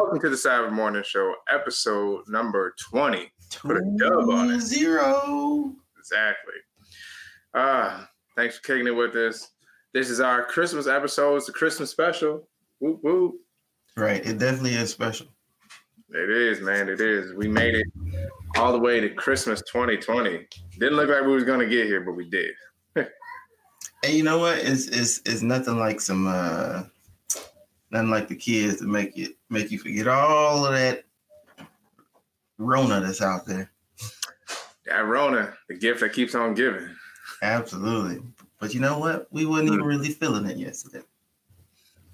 Welcome to the Sabbath Morning Show, episode number 20. Put a dub on it. Zero. Exactly. Uh, thanks for kicking it with us. This is our Christmas episode. It's a Christmas special. Whoop whoop. Right. It definitely is special. It is, man. It is. We made it all the way to Christmas 2020. Didn't look like we was gonna get here, but we did. And you know what? It's it's it's nothing like some uh nothing like the kids to make you make you forget all of that Rona that's out there. That Rona, the gift that keeps on giving. Absolutely. But you know what? We wasn't even really feeling it yesterday.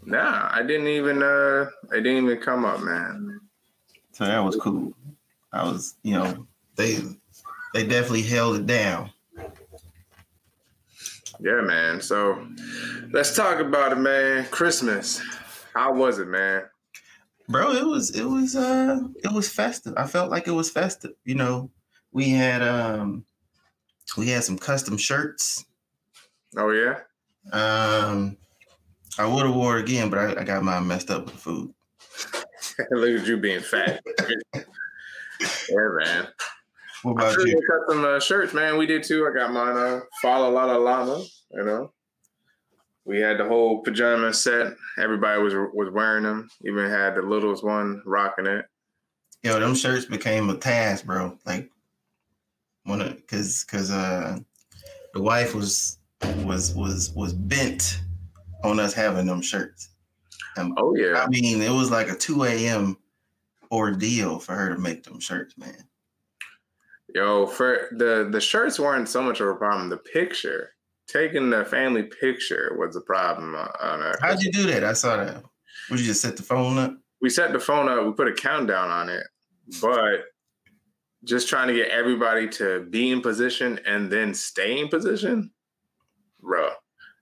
Nah, I didn't even uh I didn't even come up, man. So that was cool. I was, you know, they they definitely held it down. Yeah, man. So let's talk about it, man. Christmas. How was it, man? Bro, it was it was uh it was festive. I felt like it was festive. You know, we had um we had some custom shirts. Oh yeah? Um I would have wore it again, but I, I got mine messed up with food. Look at you being fat. yeah, man. What about sure you? some uh, shirts, man. We did too. I got mine. Uh, follow la la llama. You know, we had the whole pajama set. Everybody was was wearing them. Even had the littlest one rocking it. Yo, them shirts became a task, bro. Like one of cause cause uh the wife was was was was bent on us having them shirts. And Oh yeah, I mean, it was like a 2 a.m. ordeal for her to make them shirts, man. yo. For the the shirts weren't so much of a problem. The picture, taking the family picture, was the problem. On our, How'd you do that? I saw that. Would you just set the phone up? we set the phone up. We put a countdown on it, but just trying to get everybody to be in position and then stay in position, bro. Oh,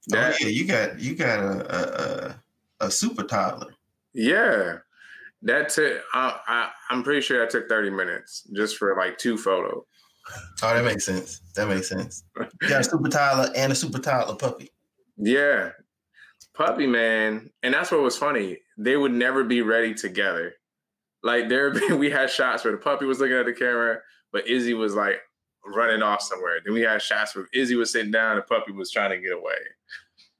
that, oh yeah, you got you got a a, a, a super toddler. yeah, that took. I, I, I'm pretty sure that took 30 minutes just for like two photos. Oh, that makes sense. That makes sense. You got a super toddler and a super toddler puppy. Yeah, puppy man, and that's what was funny. They would never be ready together. Like there, we had shots where the puppy was looking at the camera, but Izzy was like running off somewhere. Then we had shots where Izzy was sitting down, and the puppy was trying to get away.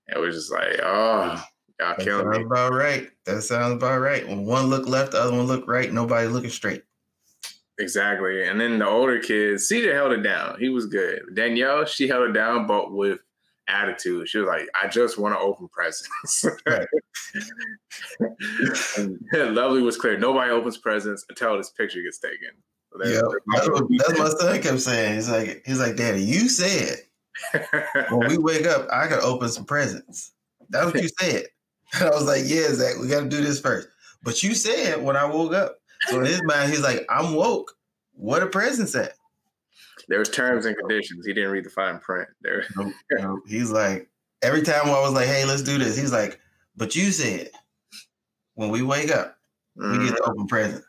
And it was just like, oh, y'all That killing sounds me. about right. That sounds about right. When one look left, the other one look right. Nobody looking straight. Exactly. And then the older kids, CJ held it down. He was good. Danielle, she held it down, but with attitude. She was like, I just want to open presents. Lovely was clear. Nobody opens presents until this picture gets taken. So that's- that's what, that's what my son kept saying. He's like, he's like, Daddy, you said when we wake up, I gotta open some presents. That's what you said. And I was like, Yeah, Zach, we gotta do this first. But you said when I woke up. So in his mind, he's like, I'm woke. What a presents at? there was terms and conditions. He didn't read the fine print. There. Nope, nope. He's like, every time I was like, Hey, let's do this. He's like, But you said when we wake up, we Mhm. get the open presents.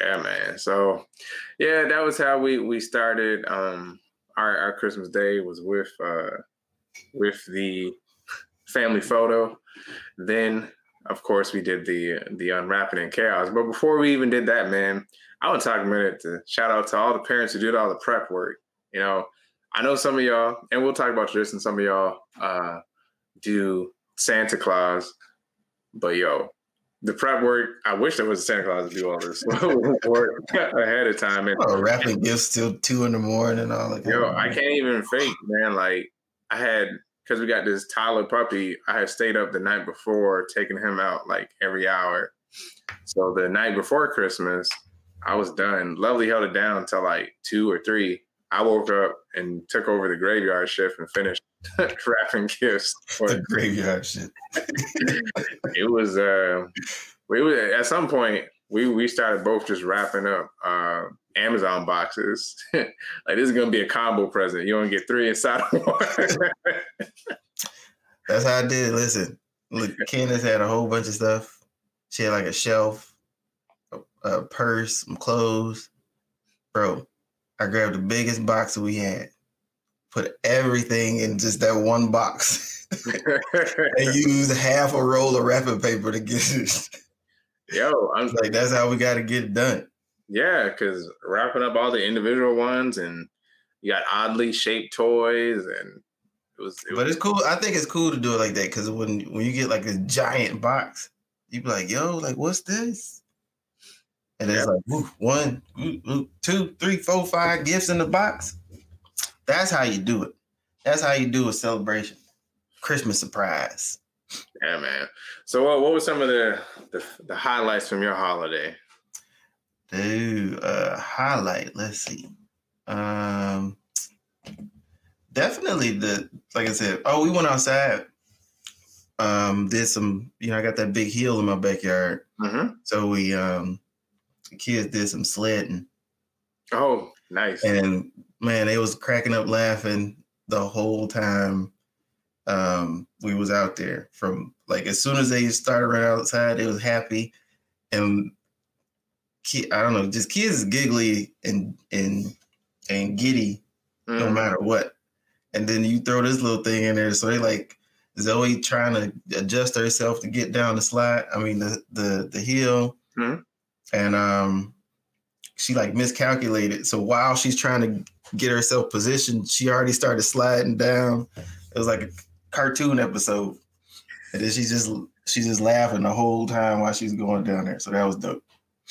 Yeah, man. So, yeah, that was how we we started. Um, our our Christmas day was with uh with the family photo. Then, of course, we did the the unwrapping and chaos. But before we even did that, man, I want to talk a minute to shout out to all the parents who did all the prep work. You know, I know some of y'all, and we'll talk about this, and some of y'all uh do Santa Claus, but yo, the prep work. I wish there was a Santa Claus to do all this work ahead of time. And Oh, wrapping gifts till two in the morning and all that. yo, I can't even fake, man. Like I had because we got this Tyler puppy. I had stayed up the night before, taking him out like every hour. So the night before Christmas, I was done. Lovely held it down until like two or three. I woke up and took over the graveyard shift and finished wrapping gifts. For the graveyard shit. it was uh we was at some point we we started both just wrapping up uh Amazon boxes. like this is gonna be a combo present. You only get three inside of one. That's how I did. it. Listen, look, Candace had a whole bunch of stuff. She had like a shelf, a, a purse, some clothes. Bro, I grabbed the biggest box that we had, put everything in just that one box, and used half a roll of wrapping paper to get it. Yo, I'm like that's how we got to get it done. Yeah, because wrapping up all the individual ones, and you got oddly shaped toys, and it was. It but was, it's cool. I think it's cool to do it like that because when when you get like a giant box, you be like, "Yo, like what's this?" And it's Yeah. like woo, one, two, three, four, five gifts in the box. That's how you do it. That's how you do a celebration, Christmas surprise. yeah, man. So, what what were some of the, the the highlights from your holiday? Dude, a highlight. Let's see. Um, definitely the like I said. Oh, we went outside. Um, did some. You know, I got that big hill in my backyard, Mm-hmm. so we um, the kids did some sledding, Oh, nice. and man, they was cracking up laughing the whole time. Um, we was out there from like as soon as they started running outside, they was happy, and kid, I don't know, just kids giggly and and and giddy no Mhm. matter what. And then you throw this little thing in there, so they like Zoe trying to adjust herself to get down the slide. I mean the the the hill, Mhm. and um, she like miscalculated. So while she's trying to get herself positioned, she already started sliding down. It was like a cartoon episode, and then she's just she's just laughing the whole time while she's going down there. So that was dope.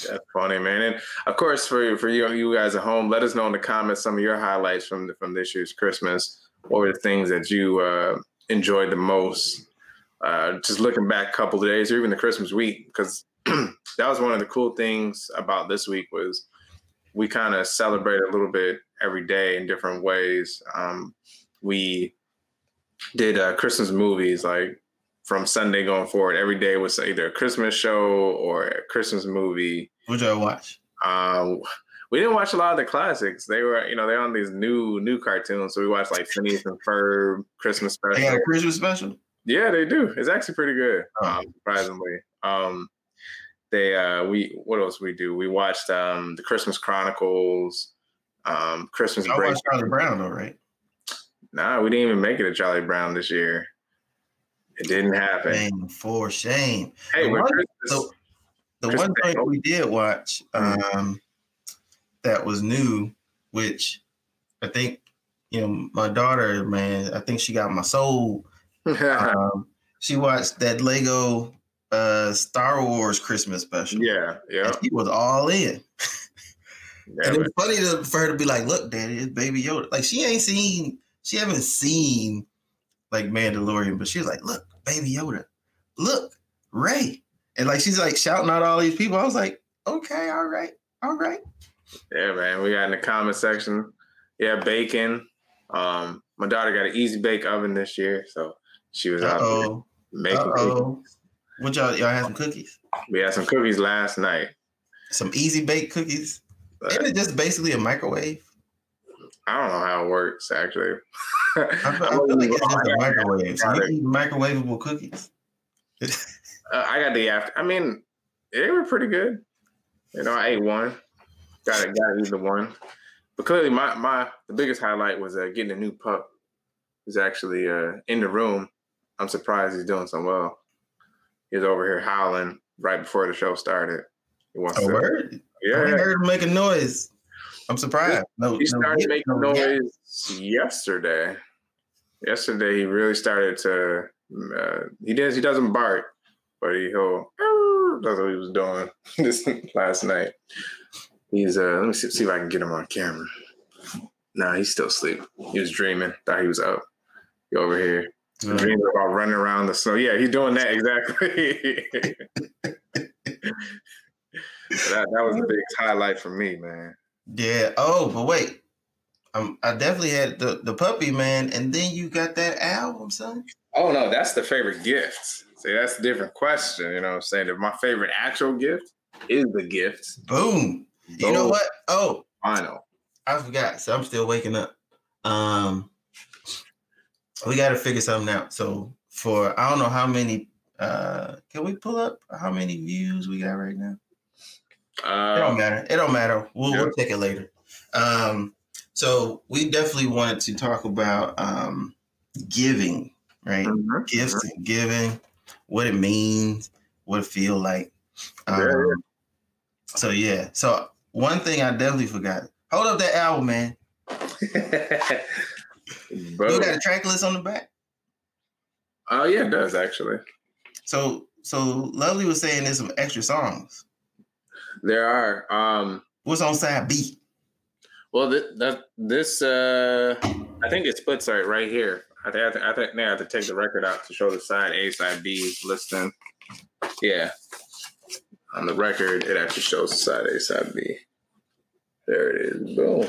That's funny, man. And of course, for for you you guys at home, let us know in the comments some of your highlights from the, from this year's Christmas. What were the things that you uh, enjoyed the most? Uh, just looking back a couple of days, or even the Christmas week, because that was one of the cool things about this week was we kind of celebrate a little bit every day in different ways. Um, we did uh, Christmas movies like from Sunday going forward. Every day was either a Christmas show or a Christmas movie. What y'all watch? Um, we didn't watch a lot of the classics. They were, you know, they're on these new new cartoons. So we watched like Phineas and Ferb Christmas special. They got a Christmas special. Yeah, they do. It's actually pretty good, Oh. um, surprisingly. Um, they uh, we what else we do? We watched um, the Christmas Chronicles, um, Christmas I watched Charlie Brown though, right? Nah, we didn't even make it to Charlie Brown this year. It didn't happen. Shame for shame. Hey, The one- Christmas, so- The Christmas one thing we did watch um, that was new, which I think you know my daughter, man, I think she got my soul. Um, she watched that Lego uh, Star Wars Christmas special. yeah, yeah, she was all in. yeah. and it was funny to, for her to be like, "Look, Daddy, it's Baby Yoda." Like she ain't seen, she haven't seen like Mandalorian, but she's like, "Look, Baby Yoda, look, Rey," and like she's like shouting out all these people. I was like, "Okay, all right, all right." Yeah, man. We got in the comment section. Yeah, bacon. Um, my daughter got an easy bake oven this year, so she was Uh out there making uh cookies. What y'all y'all had some cookies, We had some cookies last night. some easy bake cookies. but Isn't it just basically a microwave? I don't know how it works actually. I feel, I feel like it's just a microwave. So you eat microwavable cookies. Uh, I got the after. I mean, they were pretty good. You know, I ate one. Got it. Got the one. But clearly, my my the biggest highlight was uh, getting a new pup. He's actually uh, in the room. I'm surprised he's doing so well. He was over here howling right before the show started. He wants A to. word? I Yeah, ain't heard him make a noise. I'm surprised. No, he started hit, making no noise yesterday. Yesterday, he really started to. Uh, he does. He doesn't bark, but he, he'll. That's what he was doing this last night. He's. Uh, let me see, see if I can get him on camera. Nah, he's still asleep. He was dreaming. Thought he was up. He over here Uh, dreaming about running around the snow. Yeah, he's doing that exactly. that, that was the biggest highlight for me, man. Yeah. Oh, but wait. Um, I definitely had the, the puppy man, and then you got that album, son. Oh no, that's the favorite gift. See, that's a different question. You know what I'm saying? If my favorite actual gift is the gift. Boom. You know what? Oh, Final. I forgot. So I'm still waking up. Um, we got to figure something out. So for I don't know how many. Uh, can we pull up how many views we got right now? It don't Uh, matter. It don't matter. We'll, Yeah. we'll take it later. Um, so we definitely wanted to talk about um, giving, right? mhm, Gifts and giving, what it means, what it feel like. Um, Yeah. So yeah. So one thing I definitely forgot. Hold up that album, man. You got a track list on the back. Oh yeah, it does actually. So so Lovely was saying there's some extra songs. There are. Um, What's on side B? well, th- that this uh, I think it splits right right here. I think I, think I think now I have to take the record out to show the side A, side B listing. Yeah, on the record, it actually shows the side A, side B. There it is. Boom.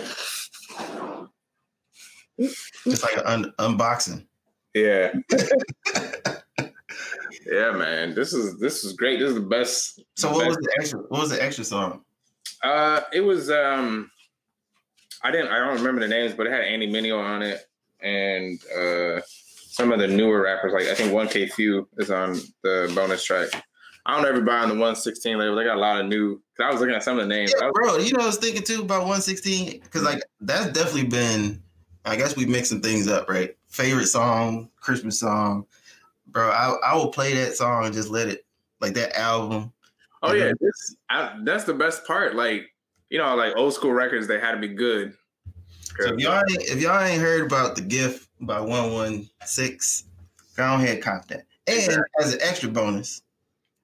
It's like an un- unboxing. Yeah. yeah, man. This is this is great. This is the best. So what was the extra? What was the extra song? Uh, it was um, I didn't, I don't remember the names, but it had Andy Mineo on it, and uh, some of the newer rappers. Like I think 1K Phew is on the bonus track. I don't ever buy on the one sixteen label. They got a lot of new. Cause I was looking at some of the names. Yeah, was- bro. You know, I was thinking too about 116 because like that's definitely been. I guess we mixing things up, right? Favorite song, Christmas song, bro. I I will play that song and just let it like that album. oh yeah, this, I, that's the best part. Like you know, like old school records, they had to be good. So if y'all ain't, if y'all ain't heard about the gift by 116, go ahead cop that. And as an extra bonus,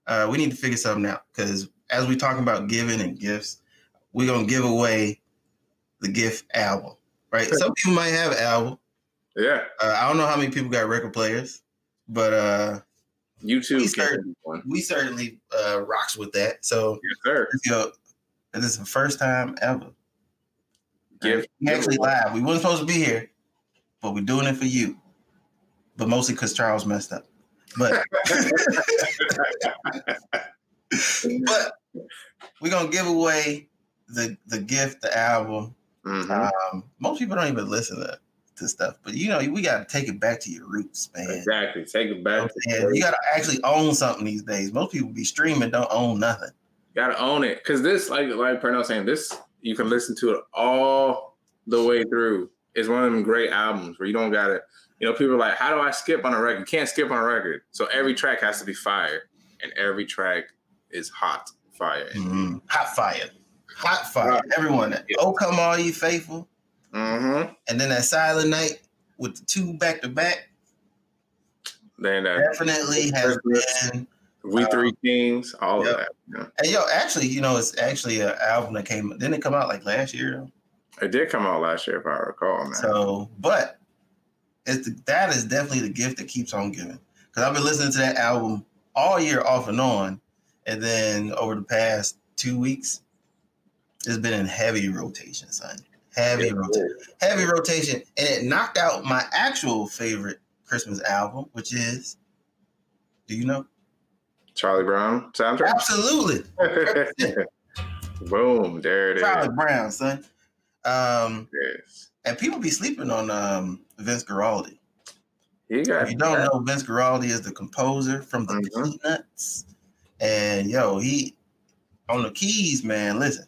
uh, we need to figure something out because as we talking about giving and gifts, we're gonna give away the gift album, right? Some people might have an album. yeah, Uh, I don't know how many people got record players, but uh, you too. do one. we certainly uh, rocks with that. So Yes, sir. you know, this is the first time ever. Gift. We actually live. We wasn't supposed to be here, but we're doing it for you. But mostly because Charles messed up. But but we're gonna give away the the gift, the album. Mhm. Um, most people don't even listen to, to stuff, but you know, we gotta take it back to your roots, man. Exactly. Take it You, know back. I'm saying? You gotta actually own something these days. Most people be streaming, don't own nothing. You gotta own it because this like like Pernell saying this you can listen to it all the way through it's one of them great albums where you don't gotta you know people are like how do i skip on a record you can't skip on a record so every track has to be fire and every track is hot fire Mhm. Hot fire, hot fire. Right. Everyone, oh come all you faithful, mm-hmm. and then that silent night with the two back to back then uh, definitely has been. we three kings all Yep. of that know. And yo, actually, you know, it's actually an album that came. Didn't it come out like last year? it did come out last year if i recall man So, but it's the, that is definitely the gift that keeps on giving. Because I've been listening to that album all year off and on, and then over the past two weeks, it's been in heavy rotation, son. Heavy rotation, heavy rotation, and it knocked out my actual favorite Christmas album, which is. Do you know? charlie brown soundtrack Absolutely, boom there it is Charlie Brown, son. Um, yes and people be sleeping on um, Vince Guaraldi. If you don't know, Vince Guaraldi is the composer from the Mhm. Peanuts, and yo, he on the keys, man. Listen,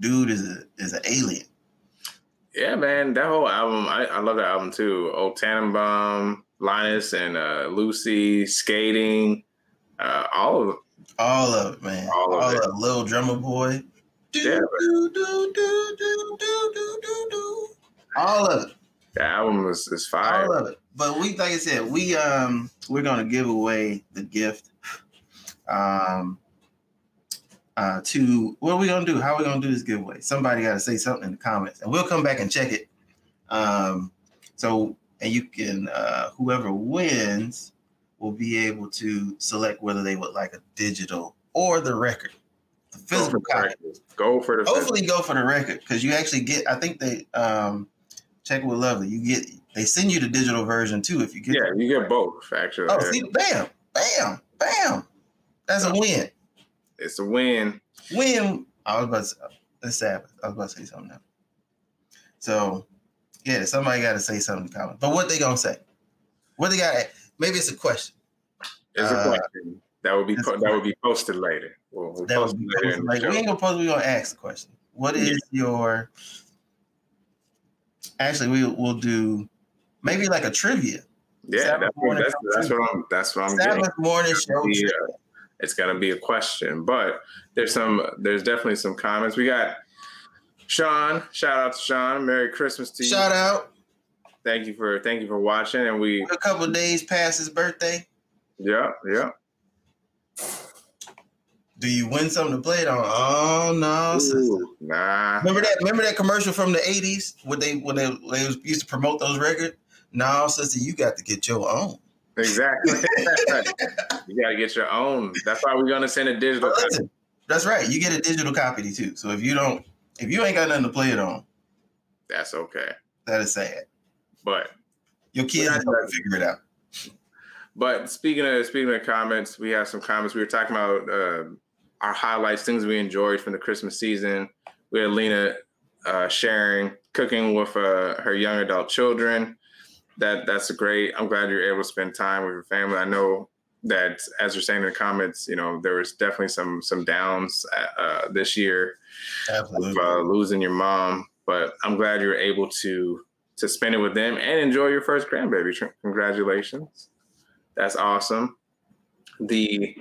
dude is a is an alien. Yeah, man, that whole album, I, I love that album too. Old Tannenbaum, Linus, and uh, Lucy, Skating, uh, all of All of it, man. All All of of it. it. Little drummer boy. Do, Yeah, do, do, do, do, do, do, do, do. All of it. the album is, is fire. All of it. But we, like I said, we um we're gonna give away the gift. Um. Uh, to what are we gonna do? How are we gonna do this giveaway? Somebody got to say something in the comments, and we'll come back and check it. Um, so and you can uh, whoever wins will be able to select whether they would like a digital or the record, the physical the copy. Go for the Hopefully, go for the record because you actually get. I think they um check with Lovely. You get they send you the digital version too if you get. Yeah, you get both, actually. Oh, see, bam, bam, bam. That's a win. It's a win. Win. I was about to it's Sabbath. I was about to say something else. So, yeah, somebody got to say something to comment. But what they gonna say? What they got? Maybe it's a question. It's a Uh, question. That would be po- that would be posted later. We'll, we'll That post was it later in the like, we ain't gonna post. We gonna ask the question. What is your? Actually, we we'll do maybe like a trivia. Yeah, Sabbath that's morning that's, that's what I'm. That's what I'm getting. Morning show. Yeah, it's gonna be a question. But there's some there's definitely some comments. We got Sean. Shout out to Sean. Merry Christmas to you. Shout out. Thank you for thank you for watching. And we a couple days past his birthday. Yeah, yeah. Do you win something to play it on? Oh no, Ooh, nah. Remember that? Remember that commercial from the '80s when they when they, they used to promote those records? No, sister, you got to get your own. Exactly. you got to get your own. That's why we're gonna send a digital. Well, listen, that's right. You get a digital copy too. So if you don't, if you ain't got nothing to play it on, that's okay. That is sad. But your kids are going to figure it out. But speaking of speaking of comments, we have some comments. We were talking about uh, our highlights, things we enjoyed from the Christmas season. We had Lena uh, sharing cooking with uh, her young adult children. That that's great. I'm glad you're able to spend time with your family. I know that, as you're saying in the comments, you know there was definitely some some downs uh, this year, Absolutely. Of, uh, losing your mom. But I'm glad you were able to to spend it with them and enjoy your first grandbaby. Congratulations. That's awesome. The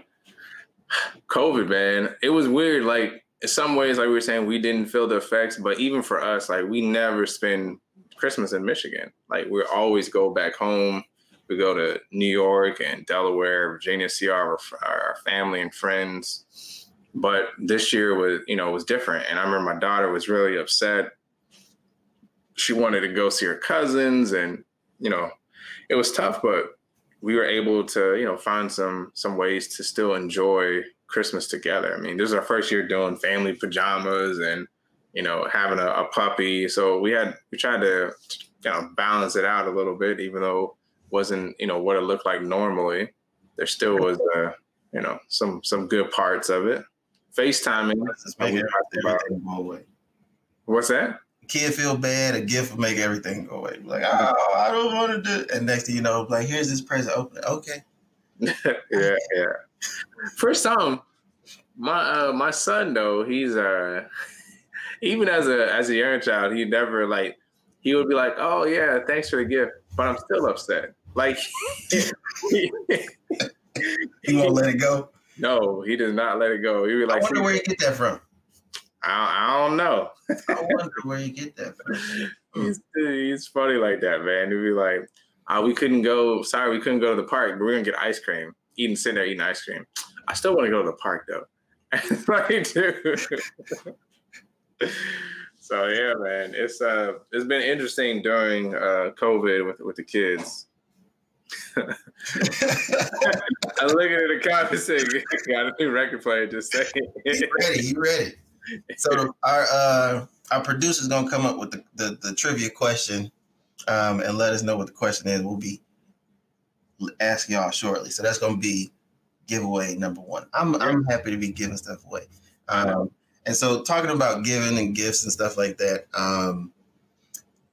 COVID, man, it was weird. Like in some ways, like we were saying, we didn't feel the effects, but even for us, like we never spend Christmas in Michigan. Like we always go back home. We go to New York and Delaware, Virginia, see our our family and friends. But this year was, you know, was different. And I remember my daughter was really upset. She wanted to go see her cousins, and you know, it was tough. But we were able to, you know, find some some ways to still enjoy Christmas together. I mean, this is our first year doing family pajamas and you know having a, a puppy, so we had we tried to you know balance it out a little bit, even though it wasn't you know what it looked like normally. There still was uh, you know some some good parts of it. FaceTiming. What's that? kid feel bad, a gift will make everything go away. Like, oh, I don't want to do. It. And next thing you know, like, here's this present. Open it. Okay. yeah, yeah. For some, my uh, my son though, he's uh even as a as a young child, he never like he would be like, oh yeah, thanks for the gift, but I'm still upset. Like he won't let it go. No, he does not let it go. He be like, I wonder where you get that from. I, I don't know. I wonder where you get that from. he's, he's funny like that, man. He'd be like, oh, we couldn't go. Sorry, we couldn't go to the park, but we're gonna get ice cream. Eating, sitting there eating ice cream. I still want to go to the park though. like, dude. so yeah, man, it's uh, it's been interesting during uh COVID with with the kids. I'm looking at the comments saying, got a new record player just saying. He's ready, he ready. So our uh, our producer's gonna come up with the, the, the trivia question um, and let us know what the question is. We'll be asking y'all shortly. So that's gonna be giveaway number one. I'm I'm happy to be giving stuff away. Um, and so talking about giving and gifts and stuff like that. Um,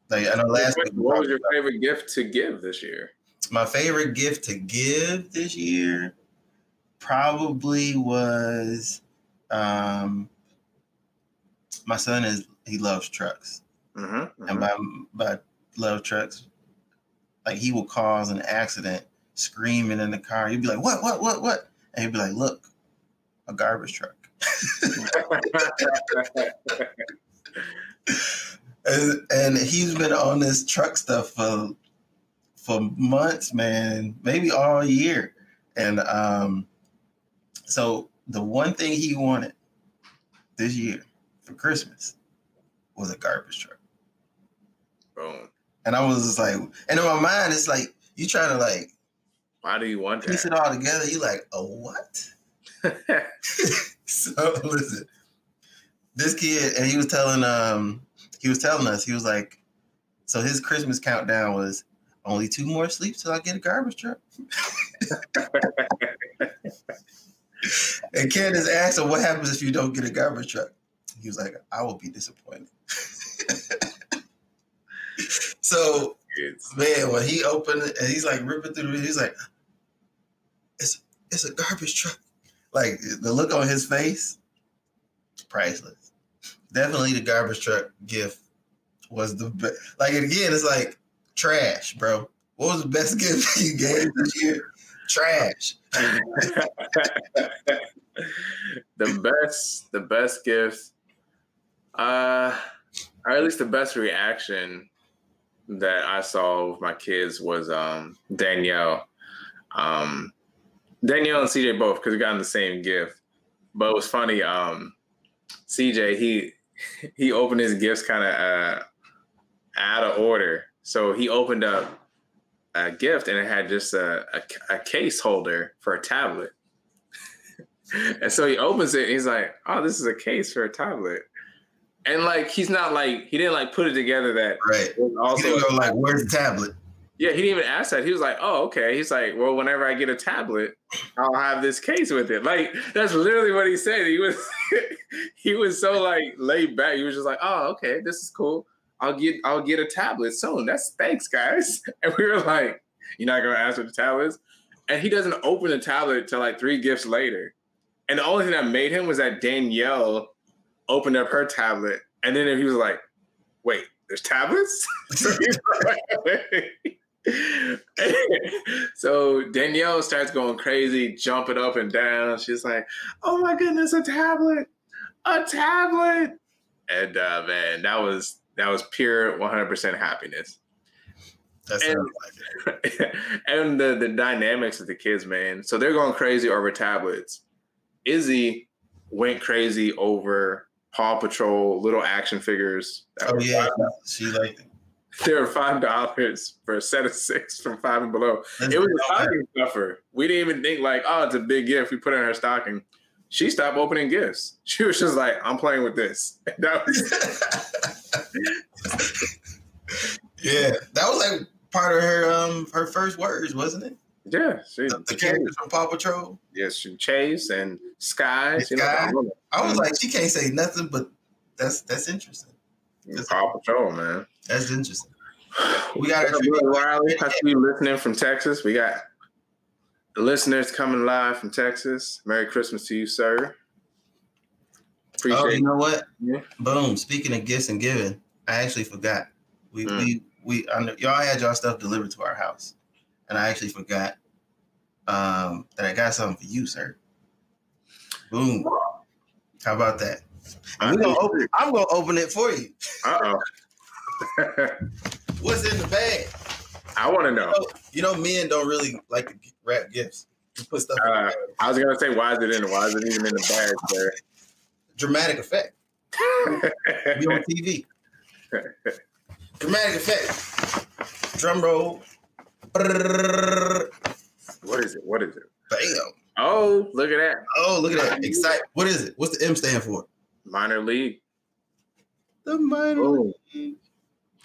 like I know last what, what was your favorite gift to give this year? My favorite gift to give this year probably was um my son is he loves trucks, mm-hmm, mm-hmm. and by by love trucks, like he will cause an accident screaming in the car. He'd be like, "What? What? What? What?" And he'd be like, "Look, a garbage truck." And, and he's been on this truck stuff for for months, man, maybe all year. And um, so the one thing he wanted this year for Christmas was a garbage truck. Boom. And I was just like, and in my mind, it's like you trying to like, why do you want to piece it all together? You like a what? so listen, this kid, and he was telling um he was telling us he was like, so his Christmas countdown was only two more sleeps till I get a garbage truck. and Candace asked him, "What happens if you don't get a garbage truck?" He was like, I will be disappointed. so man, when he opened it and he's like ripping through the he's like, it's it's a garbage truck. Like the look on his face, priceless. Definitely the garbage truck gift was the best. Like again, it's like trash, bro. What was the best gift you gave this year? Trash. the best, the best gift, uh, or at least the best reaction that I saw with my kids was um Danielle. Um, Danielle and CJ both because we got in the same gift. But it was funny. Um, CJ he he opened his gifts kind of uh, out of order. So he opened up a gift and it had just a, a, a case holder for a tablet. and so he opens it and he's like, "Oh, this is a case for a tablet." And like he's not like he didn't like put it together that right. Also, go like, "Where's the tablet?" Yeah, he didn't even ask that. He was like, "Oh, okay." He's like, "Well, whenever I get a tablet, I'll have this case with it." Like that's literally what he said. He was he was so like laid back. He was just like, "Oh, okay, this is cool. I'll get I'll get a tablet soon. That's thanks, guys." And we were like, "You're not gonna ask for the tablets?" And he doesn't open the tablet till like three gifts later. And the only thing that made him was that Danielle opened up her tablet, and then he was like, "Wait, there's tablets." so Danielle starts going crazy, jumping up and down. She's like, "Oh my goodness, a tablet! A tablet!" And uh, man, that was that was pure 100% happiness. That's and, like and the the dynamics of the kids, man. So they're going crazy over tablets. Izzy went crazy over Paw Patrol little action figures. Oh yeah, she liked they were five dollars for a set of six from five and below. That's it was a stocking stuffer. We didn't even think like, oh, it's a big gift. We put in her stocking. She stopped opening gifts. She was just like, I'm playing with this. That was yeah, that was like part of her um her first words, wasn't it? Yeah, she, the, the characters from Paw Patrol. Yes, she Chase and Skye. Skye. Know, I was like, she can't say nothing, but that's that's interesting. That's Paw Patrol, man. That's interesting. We got a. I see you listening from Texas. We got the listeners coming live from Texas. Merry Christmas to you, sir. Appreciate oh, you know what? Yeah. Boom. Speaking of gifts and giving, I actually forgot. We mm. we we y'all had y'all stuff delivered to our house, and I actually forgot um, that I got something for you, sir. Boom. How about that? I'm gonna open. I'm gonna open it for you. Uh oh. What's in the bag? I want to know. You, know. you know, men don't really like to wrap gifts. You put stuff. Uh, I was gonna say, why is it in? Why is it even in the bag, sir? Dramatic effect. Be on TV. Dramatic effect. Drum roll. What is it? What is it? Bam. Oh, look at that. Oh, look at that. Excite. What is it? What's the M stand for? Miner League. The minor oh. league.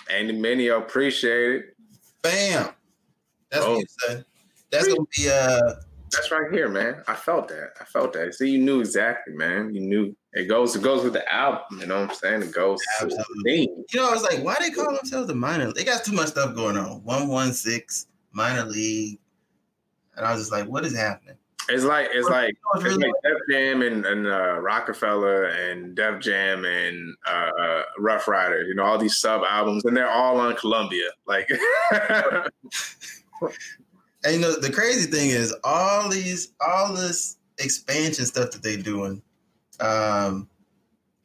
Andy Mineo appreciate it. Bam. That's oh. said. That's gonna be uh that's right here, man. I felt that. I felt that. See, you knew exactly, man. You knew it goes. It goes with the album. You know what I'm saying? It goes. Absolutely. You know, I was like, why they call themselves the minor? They got too much stuff going on. One one six Miner League, and I was just like, what is happening? It's like it's like it's like Def Jam and, and uh, Roc-A-Fella and Def Jam and uh, Ruff Ryders. You know all these sub albums, and they're all on Columbia. Like, and you know the crazy thing is all these all this expansion stuff that they doing. Um,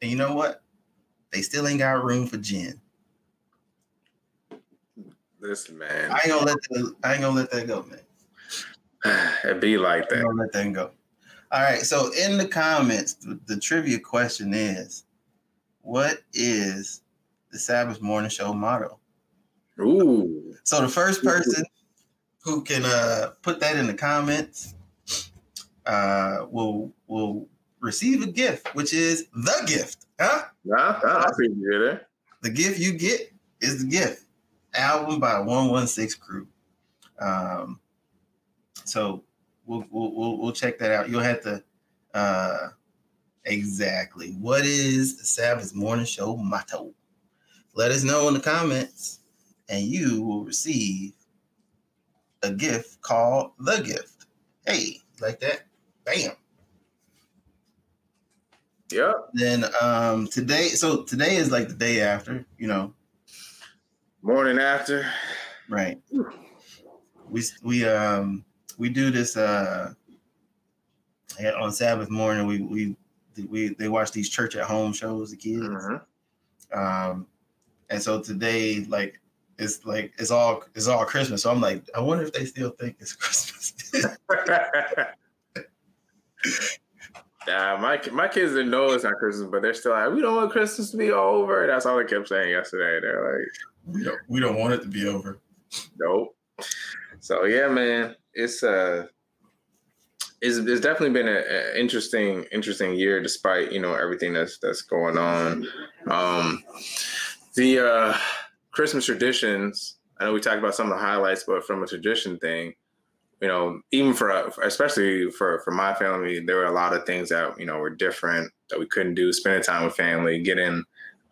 and you know what? They still ain't got room for Jen. Listen, man. I ain't gonna let that, I ain't gonna let that go, man. it be like that. Don't let them go. All right. So in the comments, the, the trivia question is, what is the Sabbath Morning Show motto? Ooh. So the first person who can uh, put that in the comments uh, will will receive a gift, which is the gift. Huh? Nah, I appreciate it. The gift you get is the gift. Album by 116 Crew. Um, so we'll we'll we'll, we'll check that out. You'll have to uh exactly what is the Sabbath morning show motto? Let us know in the comments, and you will receive a gift called the gift. Hey, like that? Bam. Yep. Then um today, so today is like the day after, you know. Morning after. Right. We we um we do this uh on Sabbath morning. We we we they watch these church at home shows. The kids. Mm-hmm. Um, and so today, like it's like it's all it's all Christmas. So I'm like, I wonder if they still think it's Christmas. Yeah, my my kids didn't know it's not Christmas, but they're still like, we don't want Christmas to be over. That's all they kept saying yesterday. They're like, we don't we don't want it to be over. Nope. So yeah, man, it's uh it's, it's definitely been an interesting interesting year despite you know everything that's that's going on. Um, the uh, Christmas traditions. I know we talked about some of the highlights, but from a tradition thing, you know, even for especially for for my family, there were a lot of things that you know were different that we couldn't do. Spending time with family, getting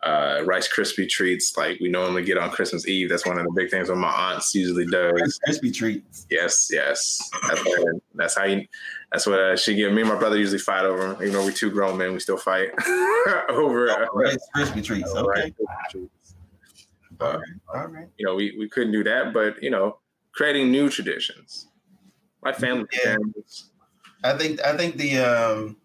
uh, Rice Krispie treats like we normally get on Christmas Eve. That's one of the big things what my aunts usually does. Rice Krispie treats. Yes, yes. That's, that's how you. That's what uh, she give me. and My brother usually fight over them. Even though we're two grown men, we still fight over uh, Rice Krispie treats. Okay. Rice Krispie treats. But, all right. All right. You know, we, we couldn't do that, but you know, creating new traditions my family. Yeah. I think I think the um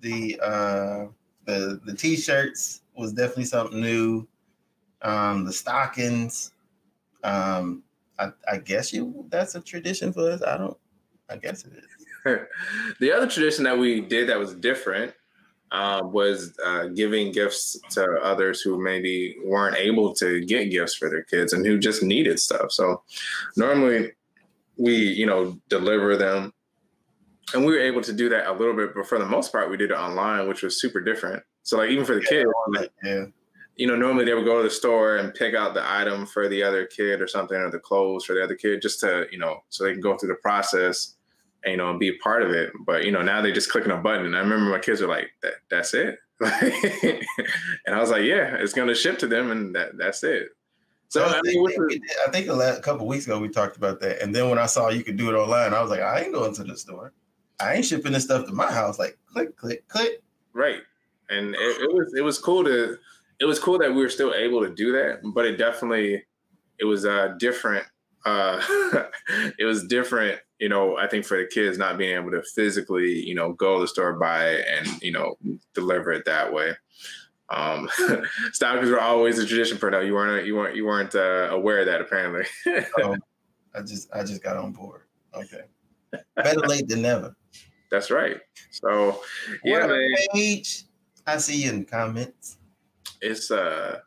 the uh the the t-shirts was definitely something new. Um the stockings. Um I, I guess you that's a tradition for us. I don't I guess it is. the other tradition that we did that was different uh, was uh, giving gifts to others who maybe weren't able to get gifts for their kids and who just needed stuff. So normally we you know deliver them and we were able to do that a little bit but for the most part we did it online which was super different so like even for the kids like, yeah you know normally they would go to the store and pick out the item for the other kid or something or the clothes for the other kid just to you know so they can go through the process and, you know and be a part of it but you know now they just clicking a button and i remember my kids were like that that's it and i was like yeah it's going to ship to them and that that's it so I, mean, think, I think a, last, a couple weeks ago we talked about that, and then when I saw you could do it online, I was like, I ain't going to the store. I ain't shipping this stuff to my house. Like, click, click, click. Right, and it, it was it was cool to it was cool that we were still able to do that, but it definitely it was uh different. Uh, it was different, you know. I think for the kids not being able to physically, you know, go to the store, buy it, and you know, deliver it that way. Um, stockings were always a tradition for now. You weren't you weren't you weren't uh, aware of that apparently. um, I just I just got on board. Okay, better late than never. That's right. So yeah, man. Page? I see you in the comments. It's uh,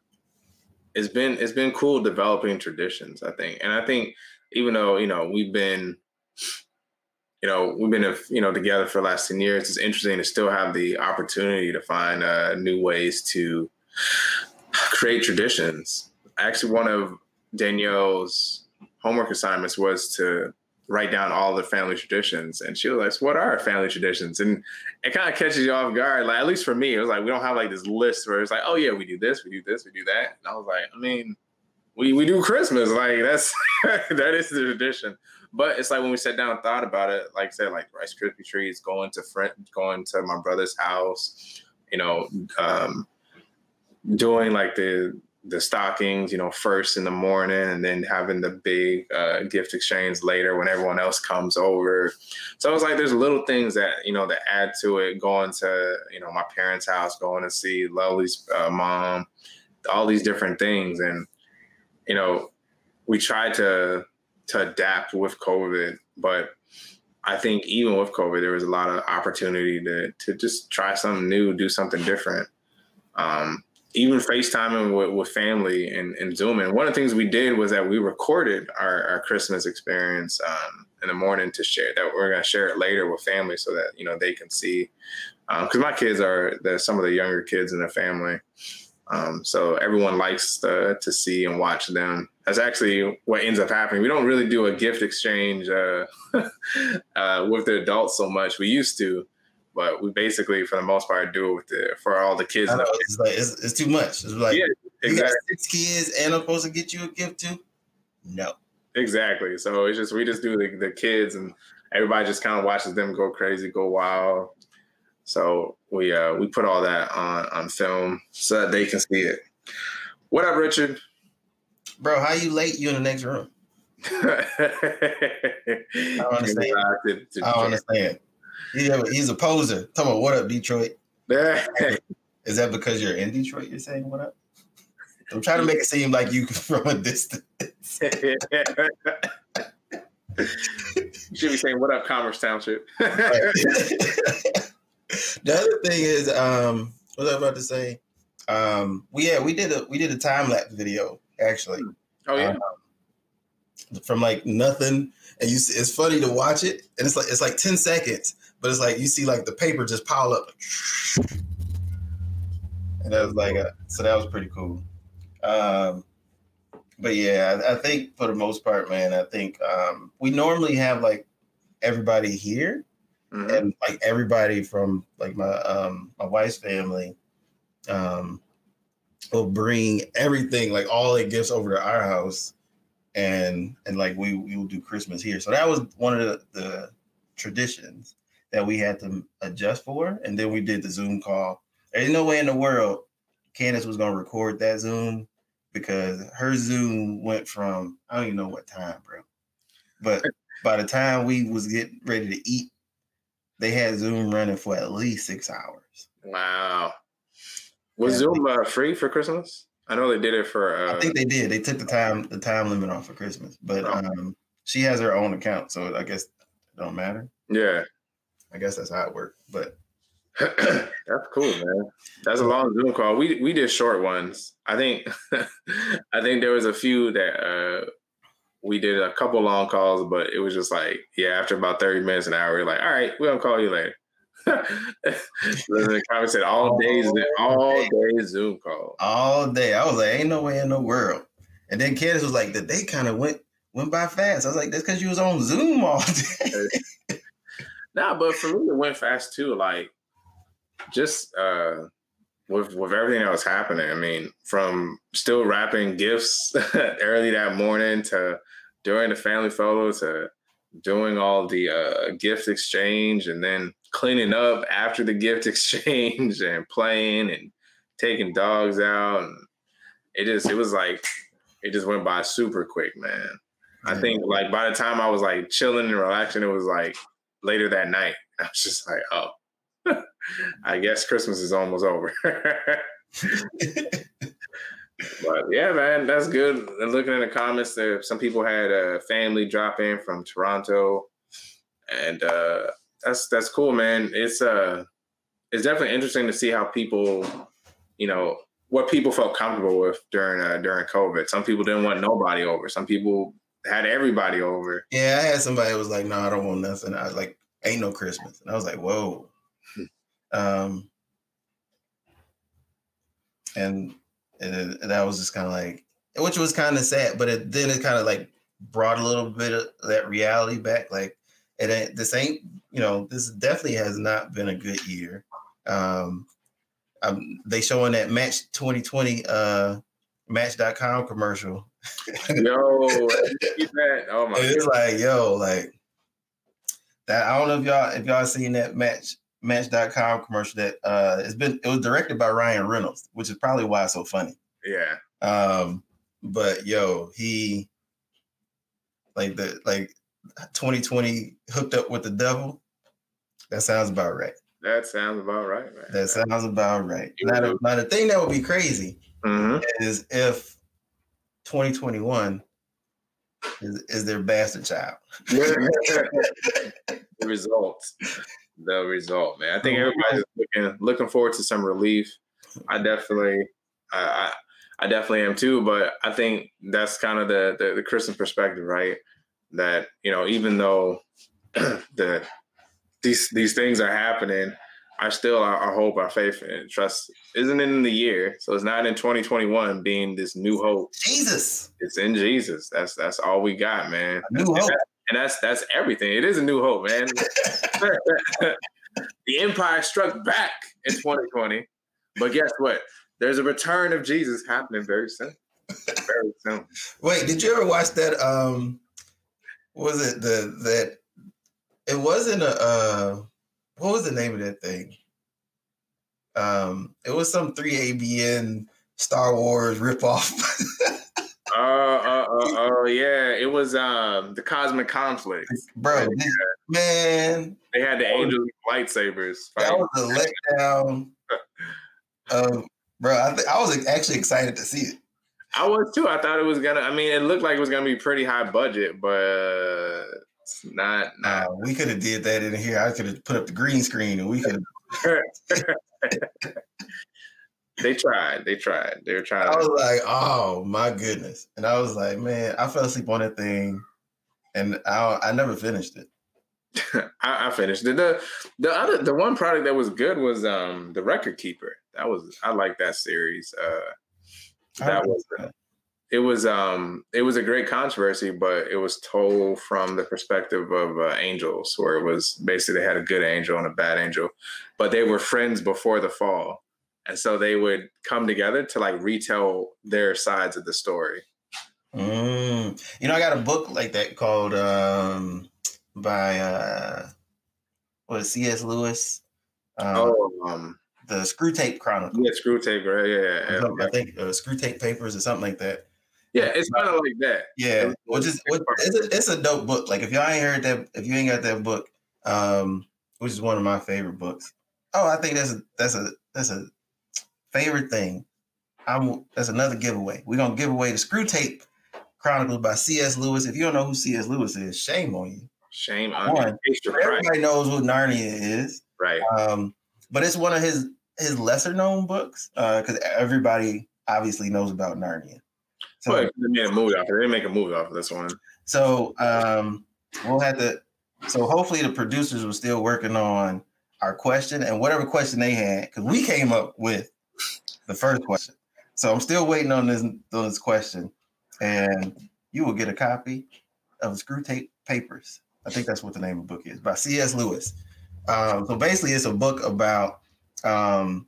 it's been it's been cool developing traditions. I think, and I think even though you know we've been you know, we've been, you know, together for the last 10 years. It's interesting to still have the opportunity to find uh, new ways to create traditions. Actually, one of Danielle's homework assignments was to write down all the family traditions. And she was like, so what are family traditions? And it kind of catches you off guard. Like, at least for me, it was like, we don't have like this list where it's like, oh yeah, we do this, we do this, we do that. And I was like, I mean, we, we do Christmas. Like that's, that is the tradition. But it's like when we sat down and thought about it, like I said, like Rice Krispie treats, going to friend, going to my brother's house, you know, um, doing like the the stockings, you know, first in the morning, and then having the big uh, gift exchange later when everyone else comes over. So it's like there's little things that you know that add to it. Going to you know my parents' house, going to see Lovely's uh, mom, all these different things, and you know, we tried to to adapt with COVID. But I think even with COVID, there was a lot of opportunity to to just try something new, do something different. Um, even FaceTiming with, with family and, and Zoom. And one of the things we did was that we recorded our, our Christmas experience um, in the morning to share that we're going to share it later with family so that, you know, they can see. Because um, my kids are the, some of the younger kids in the family. Um, so everyone likes to, to see and watch them. That's actually what ends up happening. We don't really do a gift exchange uh, uh, with the adults so much. We used to, but we basically, for the most part, do it with the for all the kids. Know, it's, like, it's, it's, too much. It's like yeah, exactly. six kids, and I'm supposed to get you a gift too. No, exactly. So it's just we just do the, the kids, and everybody just kind of watches them go crazy, go wild, so we uh, we put all that on on film so that they can see it. What up, Richard? Bro, how you late? You in the next room? I don't understand. I don't understand. Yeah, he's a poser. Tell me, what up, Detroit? Is that because you're in Detroit? You're saying what up? I'm trying to make it seem like you from a distance. you should be saying, "What up, Commerce Township?" the other thing is, um, what was I about to say? Um, we yeah, we did a we did a time lapse video actually. Oh yeah. Um, from like nothing, and you see, it's funny to watch it, and it's like it's like ten seconds, but it's like you see like the paper just pile up, and that was like a, so that was pretty cool. Um, but yeah, I, I, think for the most part, man, I think um, we normally have like everybody here, mm-hmm. and like everybody from like my um, my wife's family um, will bring everything, like all the gifts over to our house, and and like we we will do Christmas here. So that was one of the, the traditions that we had to adjust for, and then we did the Zoom call. There's no way in the world Candace was gonna record that Zoom because her Zoom went from I don't even know what time, bro. But by the time we was getting ready to eat, they had Zoom running for at least six hours. Wow. Was yeah. Zoom uh, free for Christmas? I know they did it for. Uh, I think they did. They took the time the time limit off for Christmas, but oh. um, she has her own account, so I guess it don't matter. Yeah, I guess that's how it worked. But That's cool, man. That's a long Zoom call. We we did short ones. I think I think there was a few that uh we did a couple long calls, but it was just like, yeah, after about 30 minutes an hour, we're like, all right, we're gonna call you later. the comment said all days, all day Zoom call. All day. I was like, ain't no way in the world. And then Candace was like, the day kind of went went by fast. I was like, that's because you was on Zoom all day. Nah, but for me, it went fast too. Like just uh, with with everything that was happening. I mean, from still wrapping gifts early that morning to during the family photo to doing all the uh, gift exchange and then cleaning up after the gift exchange and playing and taking dogs out and it just it was like it just went by super quick man i think like by the time i was like chilling and relaxing it was like later that night i was just like oh I guess Christmas is almost over. but yeah, man, that's good. Looking in the comments, there some people had a family drop in from Toronto, and uh, that's that's cool, man. It's uh, it's definitely interesting to see how people, you know, what people felt comfortable with during uh, during COVID. Some people didn't want nobody over. Some people had everybody over. Yeah, I had somebody who was like, "No, I don't want nothing." I was like, "Ain't no Christmas," and I was like, "Whoa." Um, and, and, and that was just kind of like, which was kind of sad, but it, then it kind of like brought a little bit of that reality back. Like, it ain't, this ain't, you know, this definitely has not been a good year. Um, um, they showing that match 2020 uh match.com commercial. Yo, that. Oh my it's like, yo, like that. I don't know if y'all if y'all seen that match Match.com commercial that uh it's been it was directed by Ryan Reynolds, which is probably why it's so funny. Yeah. Um, but yo, he like the like 2020 hooked up with the devil. That sounds about right. That sounds about right, man. That sounds about right. Now the, now, the thing that would be crazy mm-hmm. is if 2021 is, is their bastard child. the results the result, man. I think oh, everybody's looking looking forward to some relief. I definitely, I, I, definitely am too. But I think that's kind of the, the the Christian perspective, right? That you know, even though the these these things are happening, I still our, hope, our faith, and trust isn't in the year. So it's not in 2021 being this new hope. Jesus, it's in Jesus. That's that's all we got, man. new hope and that's that's everything. It is a new hope, man. the empire struck back in 2020, but guess what? There's a return of Jesus happening very soon. Very soon. Wait, did you ever watch that? Um, was it the that? It wasn't a. Uh, what was the name of that thing? Um, it was some three ABN Star Wars ripoff. Oh, uh, uh, oh, yeah. It was um the Cosmic Conflict, bro. This, man, they had the angels lightsabers. That was a letdown. of, bro, I, th- I was actually excited to see it. I was too. I thought it was gonna. I mean, it looked like it was gonna be pretty high budget, but it's not. not. Uh, we could have did that in here. I could have put up the green screen, and we could. they tried. They tried. They were trying. I was like, oh my goodness, and I was like, man, I fell asleep on that thing, and I I never finished it. I, I, finished it. The the other the one product that was good was um the Record Keeper. That was I like that series. Uh that was that. It was um it was a great controversy, but it was told from the perspective of uh, angels, where it was basically they had a good angel and a bad angel, but they were friends before the fall, and so they would come together to like retell their sides of the story. Mm. You know, I got a book like that called um by uh what C.S. Lewis. Um, oh, um, the Screwtape Chronicle. Yeah, Screwtape, right? Yeah, yeah. I think uh, Screwtape Papers or something like that. Yeah, it's kind of like that. Yeah, well, just it's a, it's a dope book. Like if y'all ain't heard that, if you ain't got that book, um, which is one of my favorite books. Oh, I think that's a that's a that's a favorite thing. I'm that's another giveaway. We're gonna give away the Screwtape Chronicles by C.S. Lewis. If you don't know who C.S. Lewis is, shame on you. Shame on you. Everybody knows what Narnia is. Right. Um, but it's one of his his lesser known books because uh, everybody obviously knows about Narnia. So they made a movie off it. They didn't make a movie off of this one. So um, we'll have to. So hopefully the producers were still working on our question and whatever question they had because we came up with the first question. So I'm still waiting on this on this question, and you will get a copy of the Screwtape Papers. I think that's what the name of the book is by C.S. Lewis. Um, so basically, it's a book about um,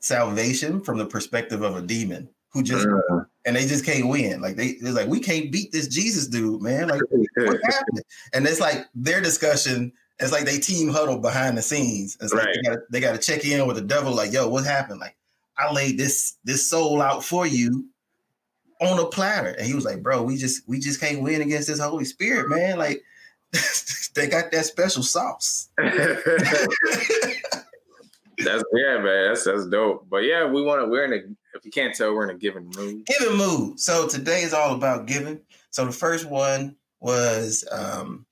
salvation from the perspective of a demon who just and they just can't win. Like they, they're like, we can't beat this Jesus dude, man. Like what happened? And it's like their discussion. It's like they team huddle behind the scenes. It's right. like they got to check in with the devil. Like, yo, what happened? Like, I laid this this soul out for you on a platter, and he was like, bro, we just we just can't win against this Holy Spirit, man. Like they got that special sauce. That's yeah, man. That's that's dope. But yeah, we want to. We're in a. If you can't tell, we're in a giving mood. Giving mood. So today is all about giving. So the first one was um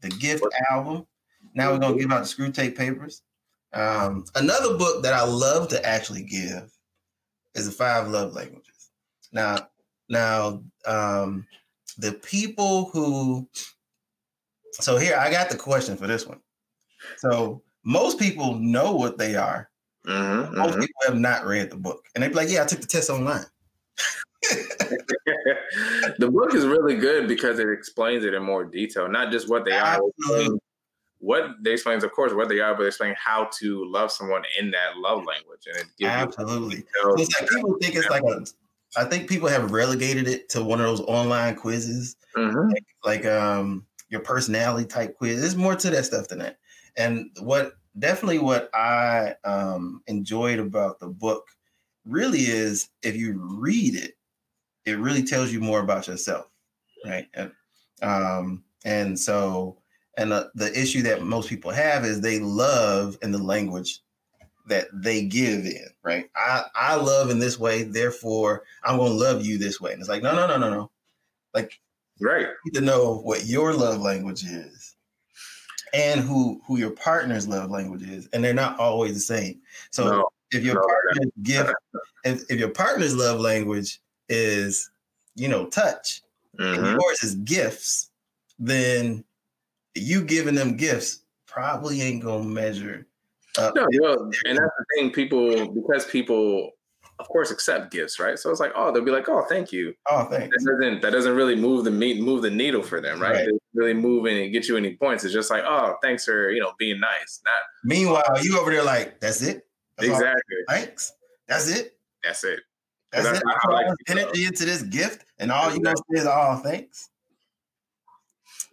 the gift album. Now we're gonna give out the Screwtape Papers. Um, another book that I love to actually give is the Five Love Languages. Now, now, um, the people who. So here, I got the question for this one. So most people know what they are. Mm-hmm, most mm-hmm. people have not read the book, and they be like, "Yeah, I took the test online." the book is really good because it explains it in more detail, not just what they are. What they explains, of course, what they are, but they explain how to love someone in that love language, and it gives absolutely. So it's like people think it's like a. I think people have relegated it to one of those online quizzes, mm-hmm. like, like um your personality type quiz. There's more to that stuff than that. And what definitely what I um, enjoyed about the book really is if you read it, it really tells you more about yourself, right? And, um, and so, and the, the issue that most people have is they love in the language that they give in, right? I, I love in this way, therefore I'm going to love you this way. And it's like, no, no, no, no, no. Like, right. You need to know what your love language is and who who your partner's love language is, and they're not always the same. So no, if your no, partner's gift, if, if your partner's love language is you know touch, mm-hmm. and yours is gifts, then you giving them gifts probably ain't gonna measure. Up no, well, and that's the thing. People because people of course accept gifts, right? So it's like, oh, they'll be like, oh, thank you. Oh, thanks. That doesn't that doesn't really move the meat move the needle for them, right? right. really move and get you any points. It's just like, oh, thanks for you know being nice. Not meanwhile, you over there like, that's it. That's exactly. Thanks. That's it. That's it. That's, that's it. I like energy into this gift, and all you gonna say is, oh, thanks.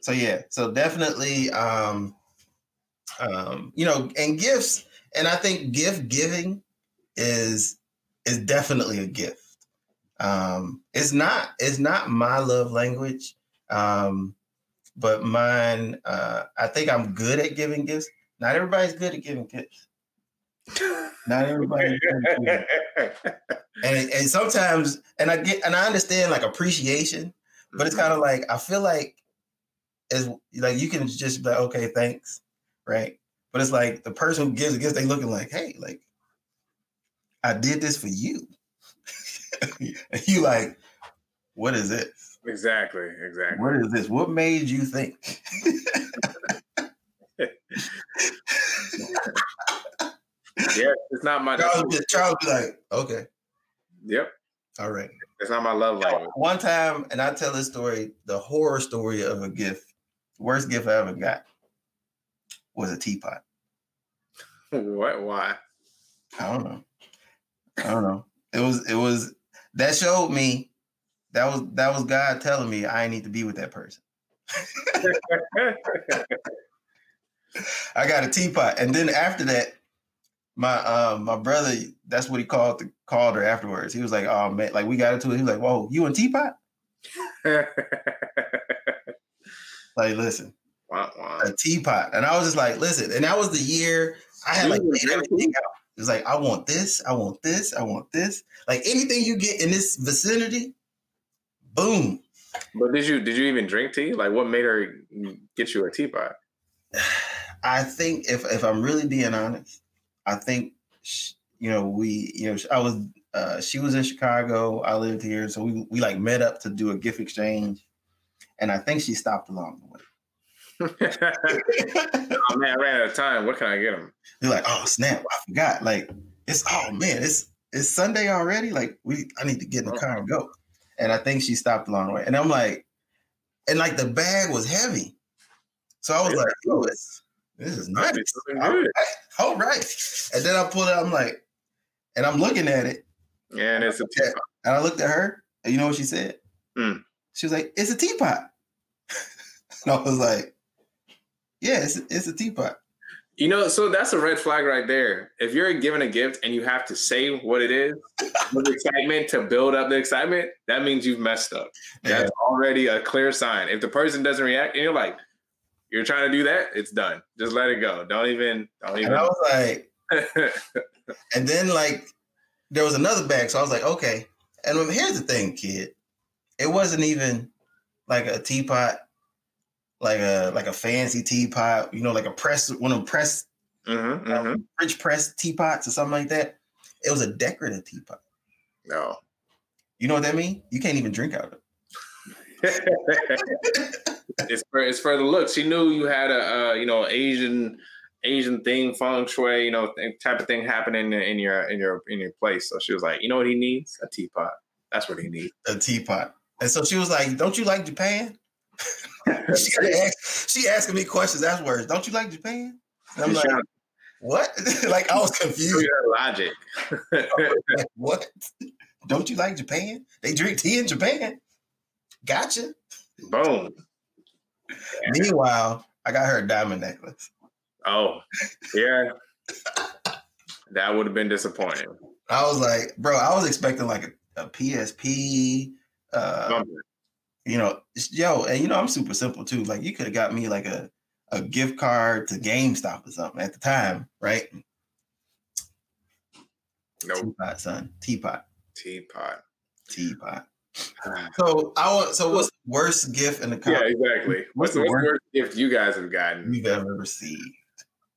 So yeah, so definitely, um, um, you know, and gifts, and I think gift giving is is definitely a gift. Um, it's not it's not my love language. Um, but mine, uh, I think I'm good at giving gifts. Not everybody's good at giving gifts. Not everybody. and and sometimes, and I get, and I understand like appreciation, but it's kind of like I feel like as like you can just be like, okay, thanks, right? But it's like the person who gives the gifts, they looking like, hey, like I did this for you. you like, what is it? Exactly, exactly. What is this? What made you think? yeah, it's not my. Charles, Charles be like, okay. Yep. All right. It's not my love language. One time, and I tell this story, the horror story of a gift. Worst gift I ever got was a teapot. What? Why? I don't know. I don't know. It was. It was. That showed me. That was. That was God telling me I need to be with that person. I got a teapot, and then after that, my uh, my brother, that's what he called the, called her afterwards. He was like, "Oh man, like we got into it." He was like, "Whoa, you in teapot?" like, listen, wow, wow. a teapot, and I was just like, "Listen," and that was the year I had like made everything out. It was like, I want this, I want this, I want this. Like anything you get in this vicinity, boom. But did you did you even drink tea? Like, what made her get you a teapot? I think if if I'm really being honest, I think you know we you know I was uh, she was in Chicago, I lived here, so we we like met up to do a gift exchange, and I think she stopped along the way. oh man, I ran out of time. What can I get him? They're like, oh snap, I forgot. Like it's oh man, it's it's Sunday already. Like we, I need to get in the car and go. And I think she stopped along the way, and I'm like, and like the bag was heavy, so I was yeah. like, oh, this, this is nice. All right. all right. And then I pulled it. I'm like, and I'm looking at it. Yeah, and it's a teapot. And I looked at her, and you know what she said? Mm. She was like, "It's a teapot." and I was like, "Yeah, it's it's a teapot." You know, so that's a red flag right there. If you're given a gift and you have to say what it is with excitement to build up the excitement, that means you've messed up. That's yeah. already a clear sign. If the person doesn't react and you're like, you're trying to do that, it's done. Just let it go. Don't even, don't even. And I was like, and then like there was another bag. So I was like, okay. And here's the thing, kid. It wasn't even like a teapot like a like a fancy teapot, you know, like a press one of press mm-hmm, mm-hmm. French press teapots or something like that. It was a decorative teapot. No. You know what that means? You can't even drink out of it. it's for it's for the look. She knew you had a uh, you know Asian Asian thing, feng shui, you know, type of thing happening in your in your in your place. So she was like, you know what he needs? A teapot. That's what he needs. A teapot. And so she was like, "Don't you like Japan?" she, asked, she asking me questions afterwards. Don't you like Japan? And I'm like, what? like I was confused. logic. like, what? Don't you like Japan? They drink tea in Japan. Gotcha. Boom. Meanwhile, I got her a diamond necklace. Oh, yeah. that would have been disappointing. I was like, bro, I was expecting like a, a PSP, uh, you know, yo, and you know, I'm super simple too. Like you could have got me like a, a gift card to GameStop or something at the time, right? No nope. teapot, son. Teapot. Teapot. Teapot. so I want. So what's the worst gift in the car? Yeah, exactly. What's, what's the worst, worst, gift you guys have gotten? You've ever received.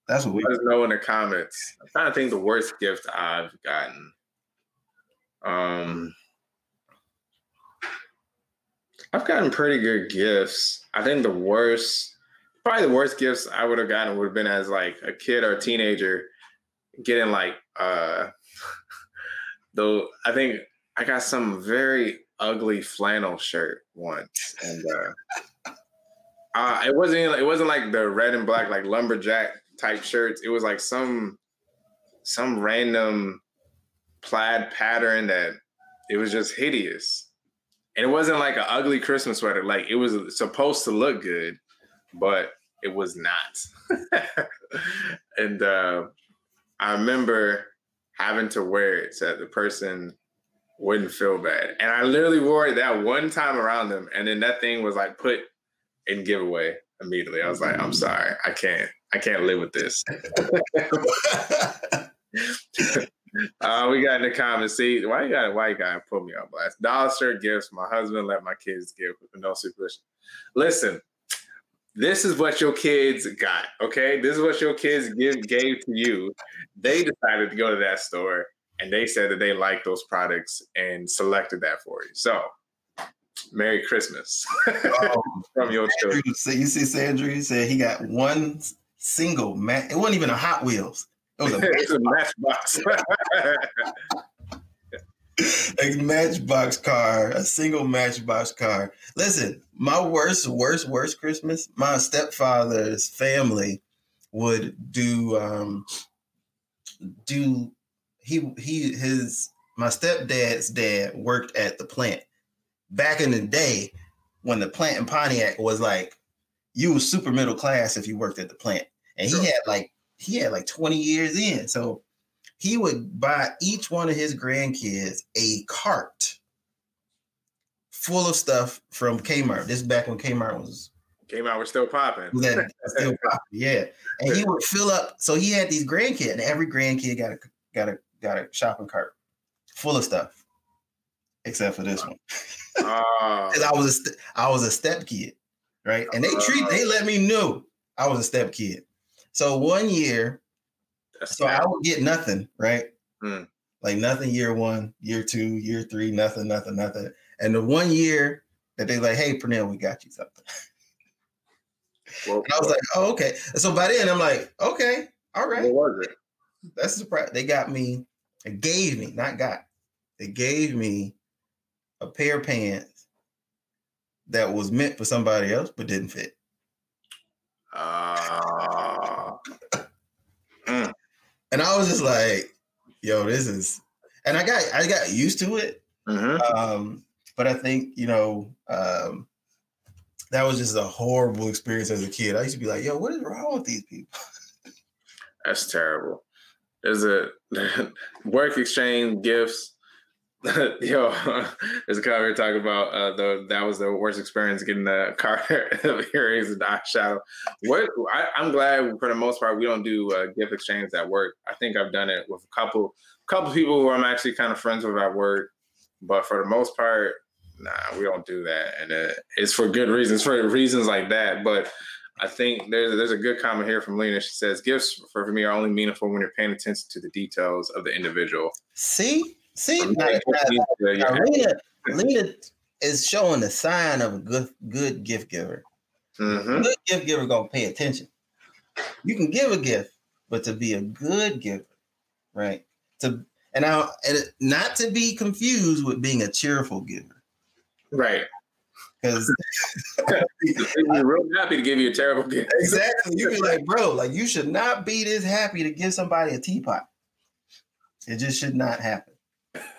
That's what we. Let us know in the comments. I'm trying to think the worst gift I've gotten. Um. I've gotten pretty good gifts. I think the worst, probably the worst gifts I would have gotten would have been as like a kid or a teenager getting like uh though I think I got some very ugly flannel shirt once and uh uh it wasn't it wasn't like the red and black like lumberjack type shirts. It was like some some random plaid pattern that it was just hideous and it wasn't like an ugly Christmas sweater. Like it was supposed to look good, but it was not. and uh, I remember having to wear it. So the person wouldn't feel bad. And I literally wore it that one time around them, and then that thing was like put in giveaway immediately. I was like, I'm sorry, I can't, I can't live with this. uh, we got in the comments. See, why you got why you gotta put me on blast? Dollar store gifts. My husband let my kids give no supervision. Listen, this is what your kids got. Okay, this is what your kids give gave to you. They decided to go to that store and they said that they liked those products and selected that for you. So, Merry Christmas um, from your children. So you see, Sandra said he got one single mat. It wasn't even a Hot Wheels. It was a, a matchbox. a matchbox car, a single matchbox car. Listen, my worst, worst, worst Christmas, my stepfather's family would do um do he he his my stepdad's dad worked at the plant back in the day when the plant in Pontiac was like you was super middle class if you worked at the plant. And he had like he had like 20 years in. So he would buy each one of his grandkids a cart full of stuff from Kmart. This back when Kmart was Kmart was still popping. still popping, yeah. And he would fill up. So he had these grandkids, and every grandkid got a got a got a shopping cart full of stuff, except for this one. Because uh, I was a I was a step kid, right? And they treat they let me know I was a step kid. So one year, That's so bad. I would get nothing, right? Mm. Like nothing year one, year two, year three, nothing, nothing, nothing. And the one year that they like, hey, Pernell, we got you something. Well, and I was like, oh, okay. And so by then I'm like, okay, all right. What was it? That's a surprise. They got me, it gave me, not got, they gave me a pair of pants that was meant for somebody else but didn't fit. Uh, mm. And I was just like, yo, this is and I got I got used to it. Mm-hmm. Um, but I think, you know, um, that was just a horrible experience as a kid. I used to be like, yo, what is wrong with these people? That's terrible there's a work exchange gifts. Yo, there's a cover here talking about uh, the that was the worst experience getting the car earrings and eyeshadow. What I, am glad for the most part we don't do uh, gift exchange at work. I think I've done it with a couple couple people who I'm actually kind of friends with at work, but for the most part, nah, we don't do that, and uh, it's for good reasons, for reasons like that. But I think there's there's a good comment here from Lena. She says gifts for, for me are only meaningful when you're paying attention to the details of the individual. See, see, now, now, Lena, Lena is showing the sign of a good good gift giver. Mm-hmm. Good gift giver gonna pay attention. You can give a gift, but to be a good giver, right? To and now and not to be confused with being a cheerful giver. Right. Because you're real happy to give you a terrible gift. Exactly. You be like, bro, like you should not be this happy to give somebody a teapot. It just should not happen.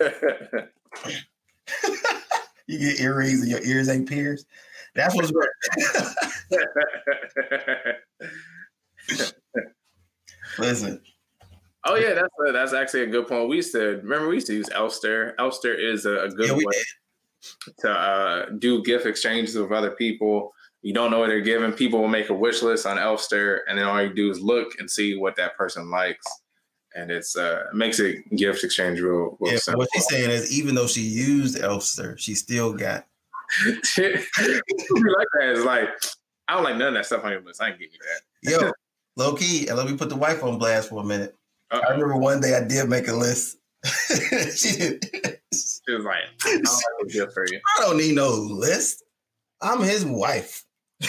you get earrings and your ears ain't pierced. That's what's right. Listen. Oh yeah, that's a, that's actually a good point. We used to remember we used to use Elfster. Elfster is a, a good yeah, way. Did to uh, do gift exchanges with other people. You don't know what they're giving. People will make a wish list on Elfster, and then all you do is look and see what that person likes, and it's uh, makes it gift exchange real. real yeah, what she's saying is, even though she used Elfster, she still got. like that is like I don't like none of that stuff on your list. I ain't getting you that. Yo, low key, and let me put the wife on blast for a minute. Uh-oh. I remember one day I did make a list. she did. She was like, I don't good for you. I don't need no list. I'm his wife.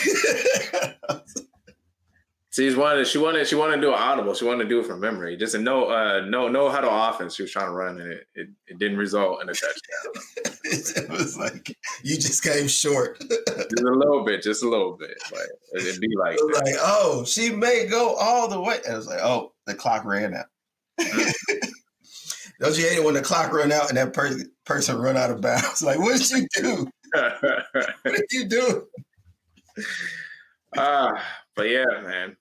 She's wanted. She wanted. She wanted to do an audible. She wanted to do it from memory. Just a no, uh, no, no huddle offense. She was trying to run, and it, it, it didn't result in a touchdown. it was like you just came short. just a little bit, just a little bit. Like it'd be like, it like, oh, she may go all the way. And it was like, oh, the clock ran out. Don't you hate it when the clock run out and that per- person run out of bounds? Like, what did you do? what did you do? Ah, uh, but yeah, man.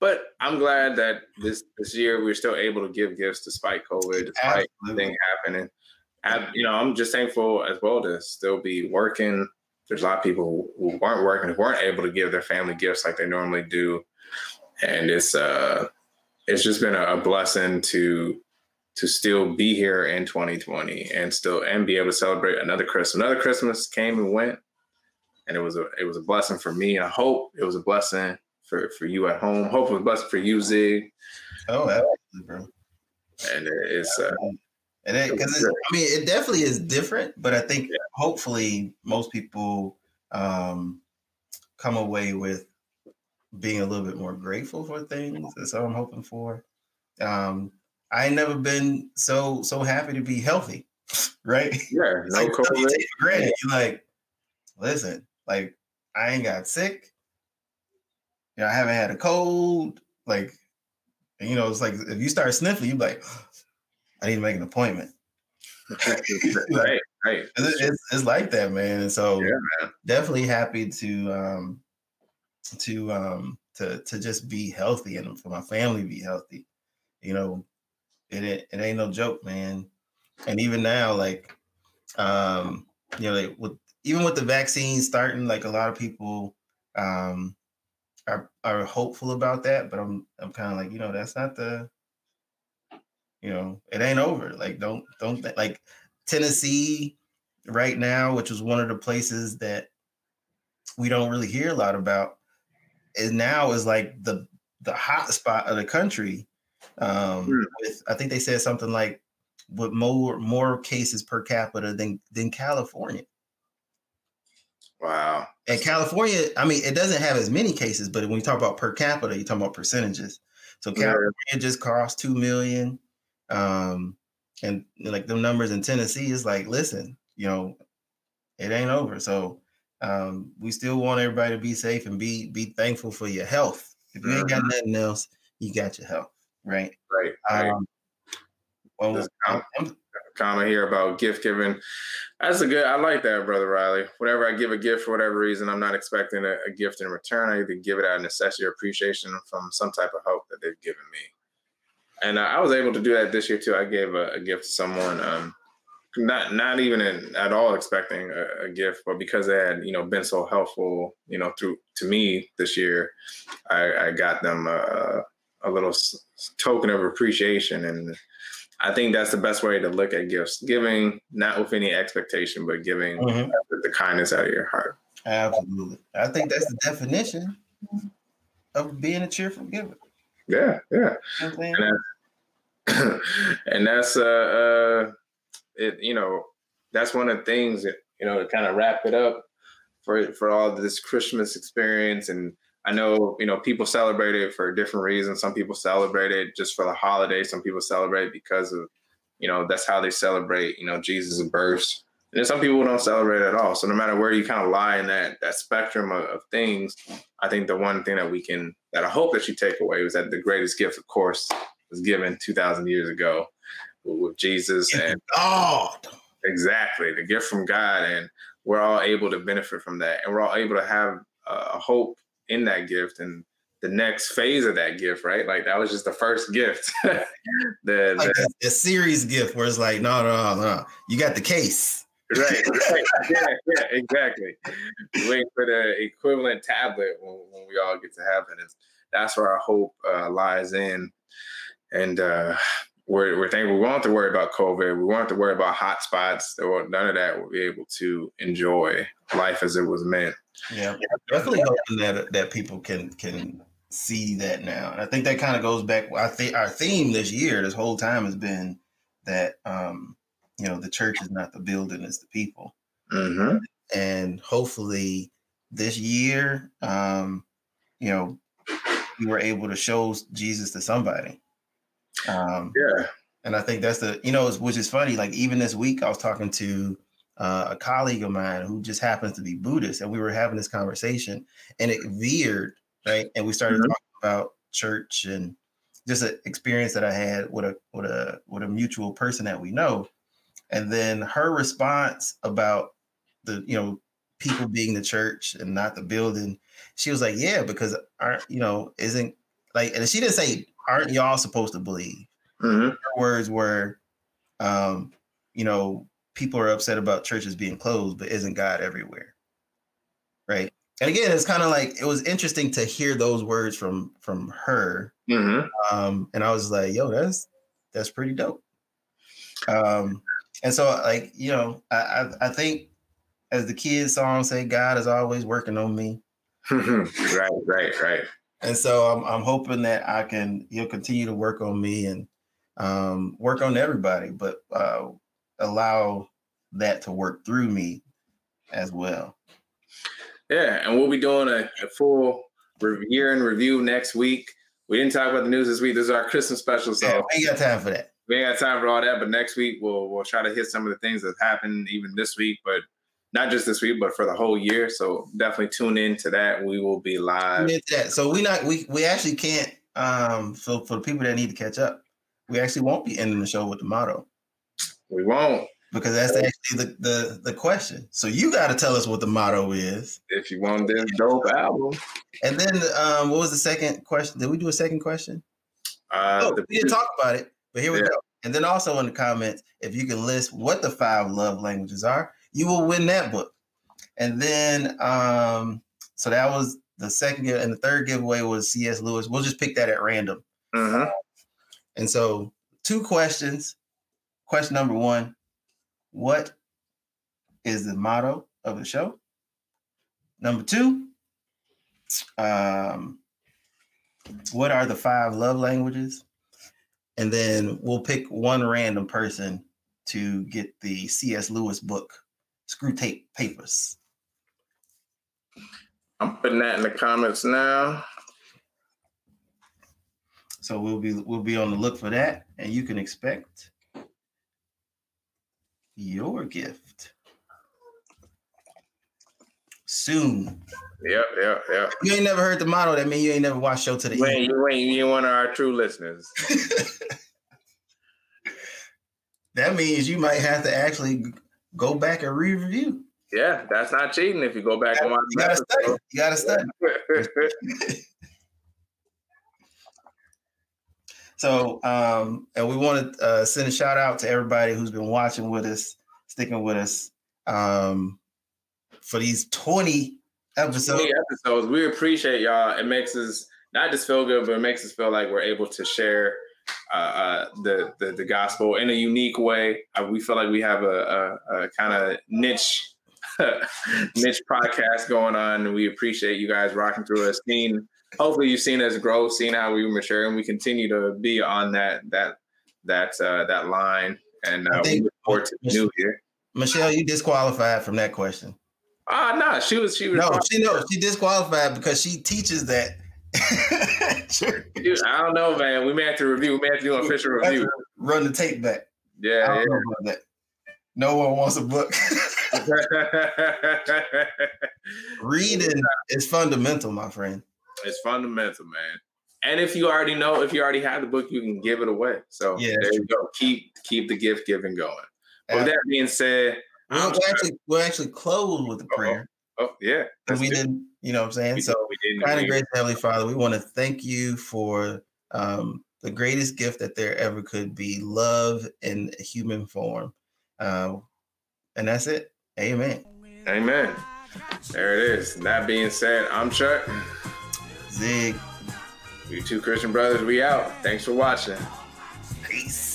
But I'm glad that this this year we're still able to give gifts despite COVID, despite everything happening. I, you know, I'm just thankful as well to still be working. There's a lot of people who weren't working, who weren't able to give their family gifts like they normally do, and it's uh, it's just been a blessing to to still be here in 2020 and still and be able to celebrate another Christmas. Another Christmas came and went, and it was a it was a blessing for me. I hope it was a blessing for for you at home. Hope it was a blessing for you, Zig. Oh, absolutely, bro. And it's uh, and because I mean, it definitely is different, but I think yeah. hopefully most people um, come away with being a little bit more grateful for things. That's what I'm hoping for. Um, I ain't never been so so happy to be healthy, right? Yeah, no like, you take for granted. You're like, listen, like I ain't got sick. You know, I haven't had a cold. Like, you know, it's like if you start sniffling, you're like, I need to make an appointment. right, right. It's, it's, it's, like that, man. And so, yeah, man. definitely happy to um to um to to just be healthy and for my family to be healthy. You know, it it ain't no joke, man. And even now, like um, you know, like with even with the vaccine starting, like a lot of people um are are hopeful about that, but I'm I'm kind of like, you know, that's not the you know, it ain't over. Like don't don't like Tennessee right now, which is one of the places that we don't really hear a lot about, is now is like the the hot spot of the country. Um, mm. with I think they said something like with more more cases per capita than than California. Wow. And California, I mean, it doesn't have as many cases, but when you talk about per capita, you talk about percentages. So California yeah. just crossed two million. Um, and like the numbers in Tennessee is like, listen, you know, it ain't over. So um, we still want everybody to be safe and be be thankful for your health. If you ain't got mm-hmm. nothing else, you got your health, right? Right. right. Um, well, I'm, comment here about gift giving. That's a good. I like that, brother Riley. Whenever I give a gift for whatever reason, I'm not expecting a, a gift in return. I either give it out of necessity or appreciation from some type of hope that they've given me and I was able to do that this year too. I gave a, a gift to someone, um, not not even in, at all expecting a, a, gift, but because they had you know been so helpful, you know, through to me this year, I, I got them a, a little token of appreciation, and I think that's the best way to look at gifts: giving not with any expectation, but giving mm-hmm. the kindness out of your heart. Absolutely, I think that's the definition of being a cheerful giver. Yeah, yeah. And, that's, and that's uh, uh, it. You know, that's one of the things that you know to kind of wrap it up for for all this Christmas experience. And I know you know people celebrate it for different reasons. Some people celebrate it just for the holiday. Some people celebrate because of you know that's how they celebrate you know Jesus' birth. And then some people don't celebrate at all. So no matter where you kind of lie in that that spectrum of, of things, I think the one thing that we can that I hope that you take away was that the greatest gift, of course, was given two thousand years ago with Jesus and God. Exactly, the gift from God, and we're all able to benefit from that, and we're all able to have a hope in that gift and the next phase of that gift, right? Like that was just the first gift. the, like the, series gift where it's like, no, no, no, you got the case right, right. Yeah, yeah, exactly. Waiting for the equivalent tablet when, when, we all get to heaven. And that's where our hope uh, lies in. And uh, we're, we're thinking we won't have to worry about COVID. We won't have to worry about hot spots. None of that. We'll be able to enjoy life as it was meant. Yeah, definitely hoping that that people can can see that now. And I think that kind of goes back. I think our theme this year, this whole time, has been that um, you know the church is not the building it's the people mm-hmm. and hopefully this year um you know we were able to show jesus to somebody um yeah and i think that's the you know which is funny like even this week i was talking to uh, a colleague of mine who just happens to be buddhist and we were having this conversation and it veered right and we started mm-hmm. talking about church and just an experience that i had with a with a with a mutual person that we know and then her response about the, you know, people being the church and not the building, she was like, yeah, because aren't, you know, isn't like, and she didn't say, aren't y'all supposed to believe? Mm-hmm. Her words were, um, you know, people are upset about churches being closed, but isn't God everywhere? Right. And again, it's kind of like it was interesting to hear those words from from her. Mm-hmm. Um, and I was like, yo, that's that's pretty dope. Um, and so like, you know, I, I, I think as the kids song say, God is always working on me. right, right, right. And so I'm I'm hoping that I can he'll continue to work on me and um, work on everybody, but uh, allow that to work through me as well. Yeah, and we'll be doing a, a full year in review next week. We didn't talk about the news this week. This is our Christmas special, so yeah, we ain't got time for that. We ain't got time for all that. But next week we'll we'll try to hit some of the things that happened even this week, but not just this week, but for the whole year. So definitely tune in to that. We will be live. That. So we not we we actually can't um for for the people that need to catch up. We actually won't be ending the show with the motto. We won't because that's actually the the, the question. So you got to tell us what the motto is. If you want this dope album. And then um, what was the second question? Did we do a second question? Uh, oh, the, we didn't talk about it, but here we yeah. go. And then also in the comments, if you can list what the five love languages are, you will win that book. And then, um, so that was the second, and the third giveaway was C.S. Lewis. We'll just pick that at random. Uh-huh. And so, two questions. Question number one What is the motto of the show? Number two, um, what are the five love languages? And then we'll pick one random person to get the C.S. Lewis book Screwtape Papers. I'm putting that in the comments now. So we'll be we'll be on the look for that, and you can expect your gift soon. Yep, yep, yep. You ain't never heard the motto. That means you ain't never watched show to the you end. You ain't you one of our true listeners. that means you might have to actually go back and re-review. Yeah, that's not cheating if you go back and watch. You gotta study. You gotta study. so, um, and we want to uh, send a shout out to everybody who's been watching with us, sticking with us um, for these 20 episodes. 20 episodes. We appreciate y'all. It makes us not just feel good, but it makes us feel like we're able to share uh, uh, the, the, the gospel in a unique way. Uh, we feel like we have a, a, a kind of niche niche podcast going on, and we appreciate you guys rocking through us. Seeing, hopefully, you've seen us grow, seen how we mature, and we continue to be on that that that uh, that line. And uh, we look forward to the new year. Michelle, you disqualified from that question. Ah, uh, no, nah, she was she was no, she no, she disqualified because she teaches that Dude, I don't know, man. We may have to review. We may have to do an official review. Run the tape back. Yeah, yeah. No one wants a book. Reading is fundamental, my friend. It's fundamental, man. And if you already know, if you already have the book, you can give it away. So yeah, there you go. Keep keep the gift giving going. With that being said, we'll, actually we'll actually close with the prayer. Oh, oh yeah, because we didn't you know what I'm saying? So we so, kind of great Heavenly Father, we want to thank you for um, the greatest gift that there ever could be love in human form. Uh, and that's it. Amen. Amen. There it is. That being said, I'm Chuck. Zig. We two Christian brothers, we out. Thanks for watching. Peace.